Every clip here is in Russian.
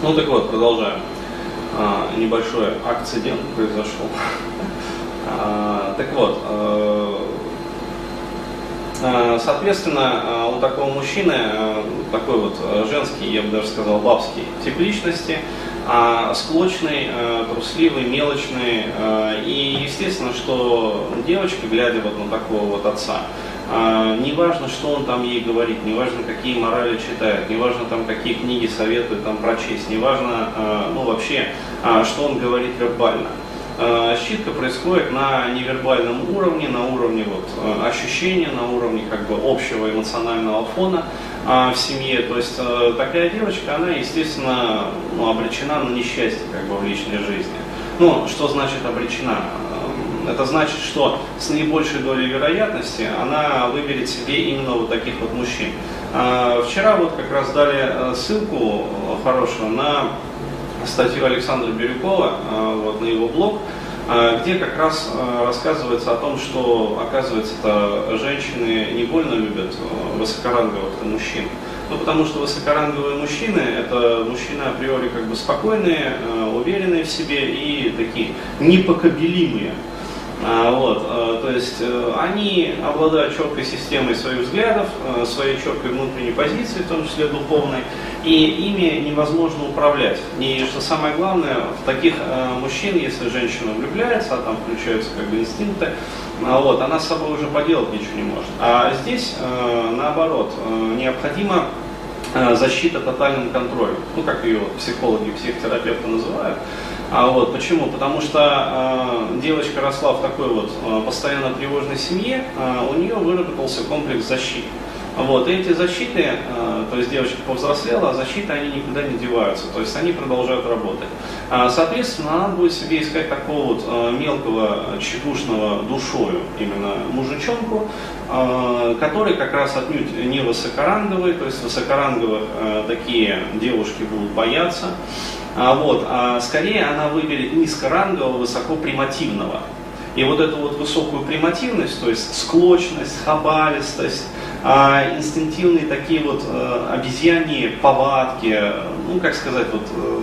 Ну так вот, продолжаем. А, небольшой акцидент произошел. А, так вот, э, э, соответственно, э, у такого мужчины такой вот женский, я бы даже сказал, бабский тип личности, а склочный, трусливый, мелочный. И естественно, что девочка, глядя вот на такого вот отца, а, не важно, что он там ей говорит, не важно, какие морали читает, не важно, там, какие книги советует там, прочесть, не важно, а, ну, вообще, а, что он говорит вербально. Щитка происходит на невербальном уровне, на уровне вот, ощущения, на уровне как бы, общего эмоционального фона в семье. То есть такая девочка, она, естественно, ну, обречена на несчастье как бы, в личной жизни. Ну, что значит обречена? Это значит, что с наибольшей долей вероятности она выберет себе именно вот таких вот мужчин. А, вчера вот как раз дали э, ссылку хорошую на статью Александра Бирюкова, э, вот на его блог, э, где как раз рассказывается о том, что, оказывается, это женщины не больно любят высокоранговых мужчин. Ну, потому что высокоранговые мужчины – это мужчины априори как бы спокойные, уверенные в себе и такие непокобелимые. А, вот, а, то есть э, они обладают четкой системой своих взглядов, э, своей четкой внутренней позиции, в том числе духовной, и ими невозможно управлять. И что самое главное, в таких э, мужчин, если женщина влюбляется, а там включаются как бы инстинкты, а, вот, она с собой уже поделать ничего не может. А здесь, наоборот, необходима защита тотальным контролем, ну как ее психологи, психотерапевты называют. А вот почему? Потому что э, девочка росла в такой вот э, постоянно тревожной семье, э, у нее выработался комплекс защиты. Вот, и эти защиты, э, то есть девочка повзрослела, а защиты они никуда не деваются, то есть они продолжают работать. А, соответственно, она будет себе искать такого вот э, мелкого, чекушного душою именно мужичонку, э, который как раз отнюдь не высокоранговый, то есть высокоранговых э, такие девушки будут бояться. А, вот, а скорее она выберет низкорангового, высокопримативного. И вот эту вот высокую примативность, то есть склочность, хабалистость, а, инстинктивные такие вот а, обезьяньи повадки, ну, как сказать, вот, э,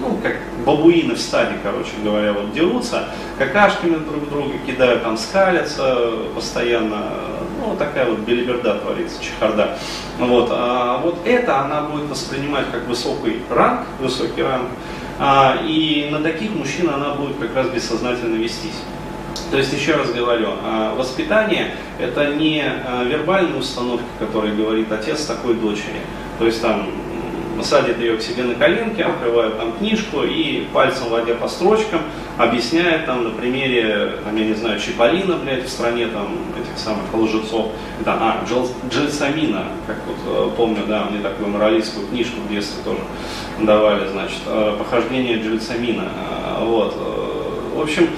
ну, как бабуины в стаде, короче говоря, вот дерутся, какашками друг друга кидают, там скалятся постоянно, ну, такая вот белиберда творится, чехарда. Вот, а вот это она будет воспринимать как высокий ранг, высокий ранг, а, и на таких мужчин она будет как раз бессознательно вестись. То есть, еще раз говорю, а, воспитание – это не а, вербальные установки, которые говорит отец такой дочери. То есть, там, садит ее к себе на коленки, открывает там книжку и пальцем водя по строчкам объясняет там на примере, там, я не знаю, Чиполлина, блядь, в стране там этих самых лжецов, это, а, Джел, Джельсамина, как вот э, помню, да, мне такую моралистскую книжку в детстве тоже давали, значит, э, похождение Джельсамина, э, вот, в общем,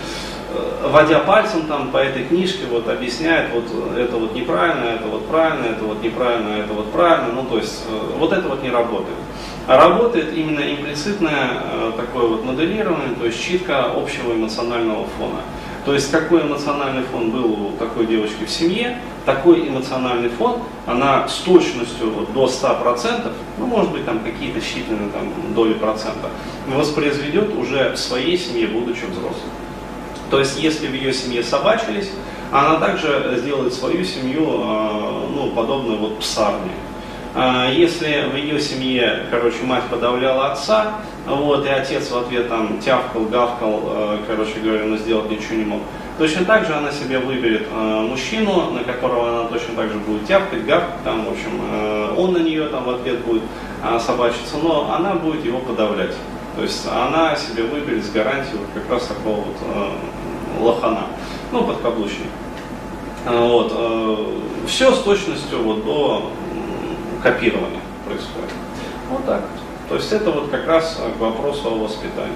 водя пальцем там по этой книжке, вот объясняет, вот это вот неправильно, это вот правильно, это вот неправильно, это вот правильно, ну то есть вот это вот не работает. А работает именно имплицитное э, такое вот моделирование, то есть читка общего эмоционального фона. То есть какой эмоциональный фон был у такой девочки в семье, такой эмоциональный фон, она с точностью вот, до 100%, ну может быть там какие-то считанные там, доли процента, воспроизведет уже в своей семье, будучи взрослым. То есть если в ее семье собачились, она также сделает свою семью э, ну, подобную вот псарне. А, если в ее семье, короче, мать подавляла отца, вот, и отец в ответ там тявкал, гавкал, э, короче говоря, но сделать ничего не мог, точно так же она себе выберет мужчину, на которого она точно так же будет тявкать, гавкать, там, в общем, он на нее там в ответ будет собачиться, но она будет его подавлять. То есть она себе выберет с гарантией вот как раз такого вот лохана, ну, подкаблучник. Вот. Все с точностью вот до копирование происходит. Вот так. То есть это вот как раз к вопросу о воспитании.